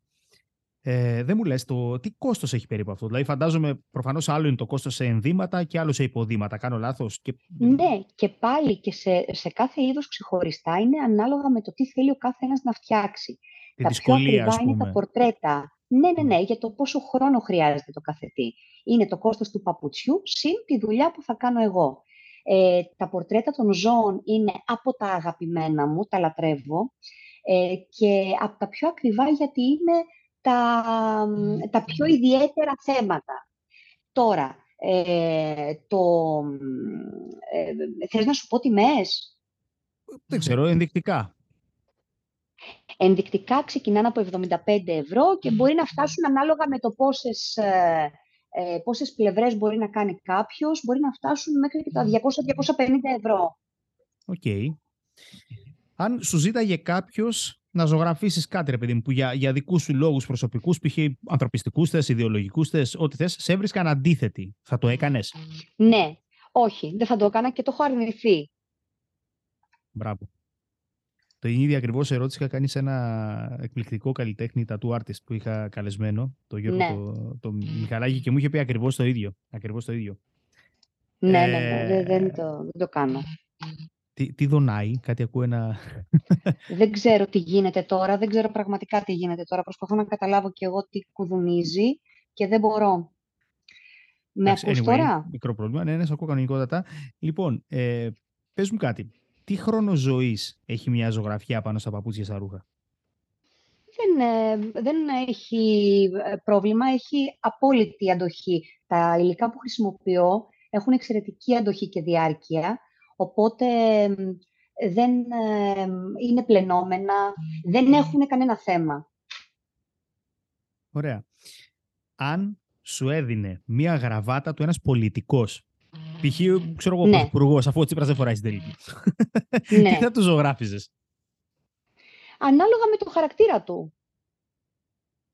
Ε, δεν μου λες το τι κόστος έχει περίπου αυτό; Δηλαδή φαντάζομαι προφανώς άλλο είναι το κόστος σε ενδύματα και άλλο σε υποδήματα. Κάνω λάθος. Και... Ναι, και πάλι και σε, σε κάθε είδος ξεχωριστά είναι ανάλογα με το τι θέλει ο κάθε ένας να φτιάξει. Τη τα πιο ακριβά είναι τα πορτρέτα. Ναι, ναι, ναι, για το πόσο χρόνο χρειάζεται το καθετή. Είναι το κόστος του παπουτσιού συν τη δουλειά που θα κάνω εγώ. Ε, τα πορτρέτα των ζώων είναι από τα αγαπημένα μου, τα λατρεύω ε, και από τα πιο ακριβά γιατί είναι τα, τα πιο ιδιαίτερα θέματα. Τώρα, ε, το, ε, θες να σου πω τιμές; Δεν ξέρω, ενδεικτικά. Ενδεικτικά ξεκινάνε από 75 ευρώ και μπορεί να φτάσουν ανάλογα με το πόσες, ε, ε, πόσες πλευρές μπορεί να κάνει κάποιος, μπορεί να φτάσουν μέχρι και τα 200-250 ευρώ. Okay. Αν σου ζήταγε κάποιος να ζωγραφίσεις κάτι, ρε παιδί μου, που για, για δικούς σου λόγους προσωπικούς, π.χ. ανθρωπιστικούς θες, ιδεολογικούς θες, ό,τι θες, σε έβρισκαν αντίθετη. Θα το έκανες; Ναι, όχι, δεν θα το έκανα και το έχω αρνηθεί. Μπράβο. Την ίδια ακριβώς ερώτηση είχα κάνει σε ένα εκπληκτικό καλλιτέχνη tattoo artist που είχα καλεσμένο, το Γιώργο ναι. το, το Μιχαλάκη, και μου είχε πει ακριβώς το ίδιο. Ακριβώς το ίδιο. Ναι, ναι, ναι, δεν, δεν, το, δεν το κάνω. Τι, τι δονάει, κάτι ακούω ένα... δεν ξέρω τι γίνεται τώρα, δεν ξέρω πραγματικά τι γίνεται τώρα. Προσπαθώ να καταλάβω κι εγώ τι κουδουνίζει και δεν μπορώ. Με ακούς anyway, τώρα; Μικρό πρόβλημα, ναι, ναι, σε ακούω κανονικότατα. Λοιπόν, ε, πες μου κάτι. Τι χρόνο ζωής έχει μια ζωγραφιά πάνω στα παπούτσια στα ρούχα; Δεν, ε, δεν έχει ε, πρόβλημα, έχει απόλυτη αντοχή. Τα υλικά που χρησιμοποιώ έχουν εξαιρετική αντοχή και διάρκεια Οπότε δεν είναι πλενόμενα, δεν έχουν κανένα θέμα. Ωραία. Αν σου έδινε μία γραβάτα του ένας πολιτικός, π.χ. ξέρω εγώ, ναι. αφού ο Τσίπρας δεν φοράει στην ναι. Τι θα του ζωγράφιζες; Ανάλογα με το χαρακτήρα του.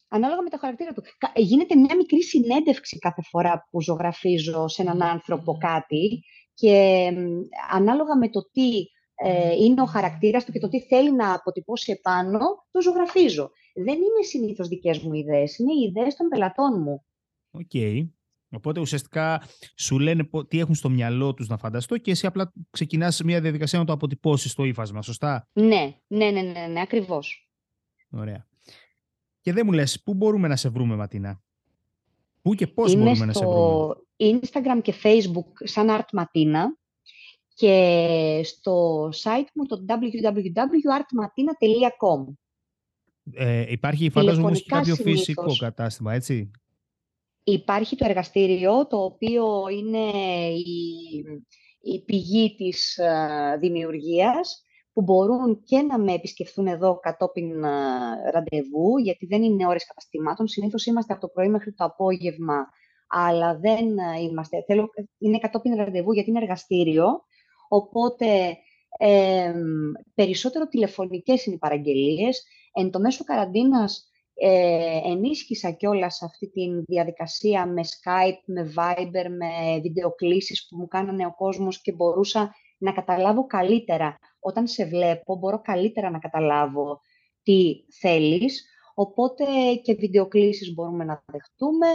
Ανάλογα με το χαρακτήρα του. Γίνεται μια μικρή συνέντευξη κάθε φορά που ζωγραφίζω σε έναν άνθρωπο κάτι και ανάλογα με το τι ε, είναι ο χαρακτήρας του και το τι θέλει να αποτυπώσει επάνω, το ζωγραφίζω. Δεν είναι συνήθως δικές μου ιδέες, είναι οι ιδέες των πελατών μου. Okay. Οπότε ουσιαστικά σου λένε τι έχουν στο μυαλό τους να φανταστώ και εσύ απλά ξεκινάς μια διαδικασία να το αποτυπώσεις στο ύφασμα, σωστά; Ναι, ναι, ναι, ναι, ναι ακριβώς. Ωραία. Και δεν μου λες, πού μπορούμε να σε βρούμε, Ματίνα; Πού και πώς μπορούμε να σε βρούμε; Instagram και Facebook σαν Art Matina και στο site μου το www.artmatina.com. Ε, υπάρχει φαντάζομαι όμως και κάποιο φυσικό κατάστημα, έτσι; Υπάρχει το εργαστήριο, το οποίο είναι η, η πηγή της uh, δημιουργίας, που μπορούν και να με επισκεφθούν εδώ κατόπιν uh, ραντεβού, γιατί δεν είναι ώρες καταστημάτων. Συνήθως είμαστε από το πρωί μέχρι το απόγευμα αλλά δεν ε, είμαστε. Θέλω, είναι κατόπιν ραντεβού γιατί είναι εργαστήριο, οπότε ε, περισσότερο τηλεφωνικές είναι οι παραγγελίες. Εν το μέσο καραντίνας ε, ενίσχυσα κιόλας αυτή τη διαδικασία με Skype, με Viber, με βιντεοκλήσεις που μου κάνανε ο κόσμος και μπορούσα να καταλάβω καλύτερα. Όταν σε βλέπω, μπορώ καλύτερα να καταλάβω τι θέλεις, οπότε και βιντεοκλήσεις μπορούμε να δεχτούμε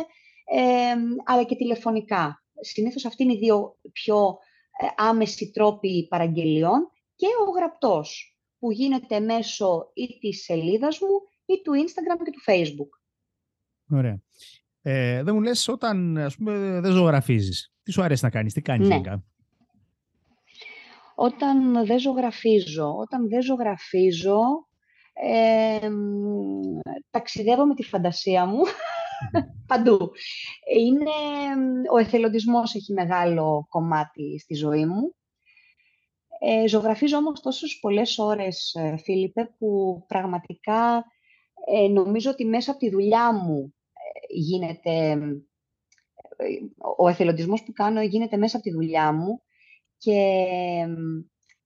αλλά και τηλεφωνικά. Συνήθως αυτοί είναι οι δύο πιο ε, άμεση τρόποι παραγγελιών και ο γραπτός, που γίνεται μέσω ή της σελίδας μου ή του Instagram και του Facebook. Ωραία. Ε, δεν μου λες όταν, ας πούμε, δεν ζωγραφίζεις. Τι σου αρέσει να κάνεις, τι κάνεις ναι. Όταν δεν ζωγραφίζω, όταν δεν ζωγραφίζω, ε, ταξιδεύω με τη φαντασία μου παντού. Είναι, ο εθελοντισμός έχει μεγάλο κομμάτι στη ζωή μου. Ε, ζωγραφίζω όμως τόσες πολλές ώρες, ε, Φίλιππε, που πραγματικά ε, νομίζω ότι μέσα από τη δουλειά μου ε, γίνεται... Ο εθελοντισμός που κάνω γίνεται μέσα από τη δουλειά μου και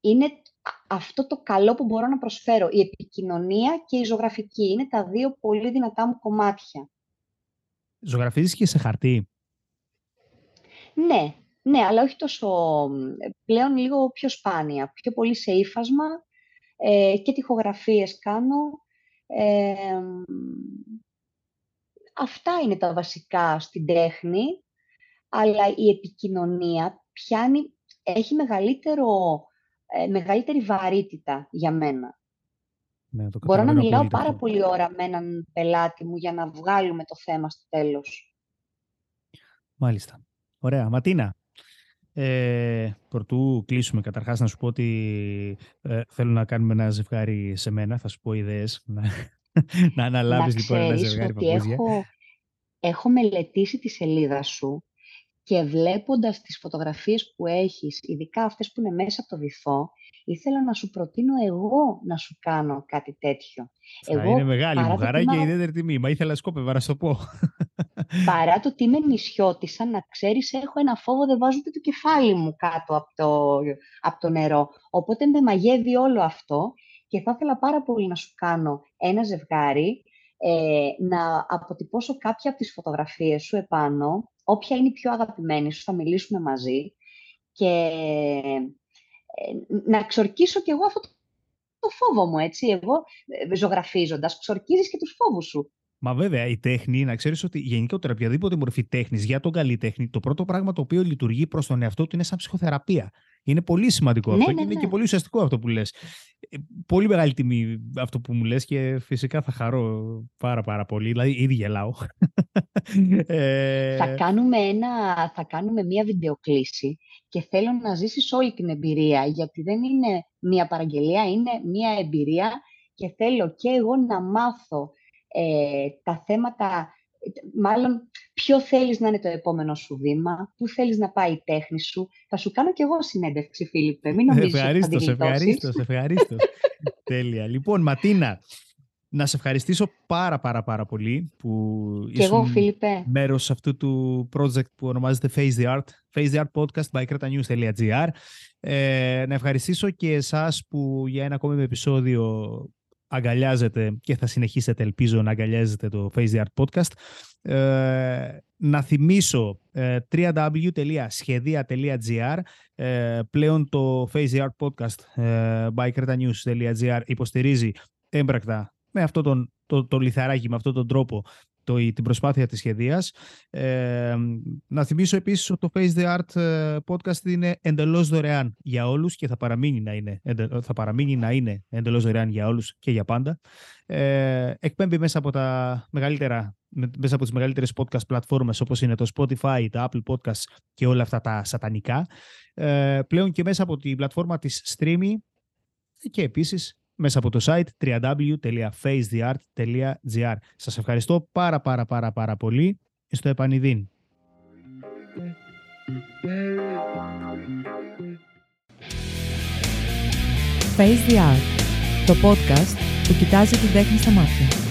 είναι αυτό το καλό που μπορώ να προσφέρω. Η επικοινωνία και η ζωγραφική είναι τα δύο πολύ δυνατά μου κομμάτια. Ζωγραφίζεις και σε χαρτί; Ναι, ναι, αλλά όχι τόσο, πλέον λίγο πιο σπάνια, πιο πολύ σε ύφασμα ε, και τυχογραφίες κάνω. Ε, αυτά είναι τα βασικά στην τέχνη, αλλά η επικοινωνία πιάνει, έχει μεγαλύτερο, ε, μεγαλύτερη βαρύτητα για μένα. Ναι, Μπορώ να μιλάω πάρα πολύ ώρα με έναν πελάτη μου για να βγάλουμε το θέμα στο τέλος. Μάλιστα. Ωραία. Ματίνα, ε, προτού κλείσουμε καταρχάς να σου πω ότι ε, θέλω να κάνουμε ένα ζευγάρι σε μένα. Θα σου πω ιδέες να, να αναλάβεις λοιπόν ένα ζευγάρι ότι έχω, έχω μελετήσει τη σελίδα σου και βλέποντας τις φωτογραφίες που έχεις, ειδικά αυτές που είναι μέσα από το βυθό, ήθελα να σου προτείνω εγώ να σου κάνω κάτι τέτοιο. Θα εγώ, είναι μεγάλη μου χαρά και ιδιαίτερη τιμή. Μα ήθελα σκόπευα να σου το πω. Παρά το ότι είμαι νησιώτησα, να ξέρεις, έχω ένα φόβο, δεν βάζω το κεφάλι μου κάτω από το, από το νερό. Οπότε με μαγεύει όλο αυτό και θα ήθελα πάρα πολύ να σου κάνω ένα ζευγάρι, ε, να αποτυπώσω κάποια από τις φωτογραφίες σου επάνω, όποια είναι η πιο αγαπημένη σου, θα μιλήσουμε μαζί και ε, να ξορκίσω κι εγώ αυτό το φόβο μου, έτσι. Εγώ ε, ζωγραφίζοντας, ξορκίζεις και τους φόβους σου. Μα βέβαια, η τέχνη, να ξέρεις ότι γενικότερα οποιαδήποτε μορφή τέχνης για τον καλλιτέχνη, το πρώτο πράγμα το οποίο λειτουργεί προς τον εαυτό του είναι σαν ψυχοθεραπεία. Είναι πολύ σημαντικό ναι, αυτό ναι, και είναι ναι. και πολύ ουσιαστικό αυτό που λες. Ε, πολύ μεγάλη τιμή αυτό που μου λες και φυσικά θα χαρώ πάρα πάρα πολύ. Δηλαδή, ήδη γελάω. Ε, θα, κάνουμε ένα, θα κάνουμε μία βιντεοκλήση και θέλω να ζήσεις όλη την εμπειρία, γιατί δεν είναι μία παραγγελία, είναι μία εμπειρία και θέλω και εγώ να μάθω ε, τα θέματα, μάλλον ποιο θέλεις να είναι το επόμενο σου βήμα, πού θέλεις να πάει η τέχνη σου. Θα σου κάνω κι εγώ συνέντευξη, Φίλιππε. Μην νομίζεις ευχαρίστως, ότι θα ευχαρίστως, ευχαρίστως. Τέλεια. Λοιπόν, Ματίνα, να σε ευχαριστήσω πάρα πάρα πάρα πολύ που και εγώ, Φίλιππε. μέρος αυτού του project που ονομάζεται Face the Art, Face the Art Podcast by kretanews.gr. Ε, να ευχαριστήσω και εσάς που για ένα ακόμη επεισόδιο αγκαλιάζετε και θα συνεχίσετε ελπίζω να αγκαλιάζετε το Face the Art Podcast. Ε, να θυμίσω ε, www.schedia.gr ε, πλέον το Face the Art Podcast ε, by kretanews.gr υποστηρίζει έμπρακτα με αυτό τον, το, το λιθαράκι, με αυτόν τον τρόπο το, την προσπάθεια της σχεδίας. Ε, να θυμίσω επίσης ότι το Face the Art ε, podcast είναι εντελώς δωρεάν για όλους και θα παραμείνει να είναι, θα παραμείνει να είναι εντελώς δωρεάν για όλους και για πάντα. Ε, εκπέμπει μέσα από, τα μεγαλύτερα, μέσα από τις μεγαλύτερες podcast πλατφόρμες όπως είναι το Spotify, το Apple Podcasts και όλα αυτά τα σατανικά. Ε, πλέον και μέσα από την πλατφόρμα της Streamy και επίσης μέσα από το site www.facetheart.gr. Σας ευχαριστώ πάρα πάρα πάρα πάρα πολύ. Στο επανειδήν. Face the Art, το podcast που κοιτάζει την τέχνη στα μάτια.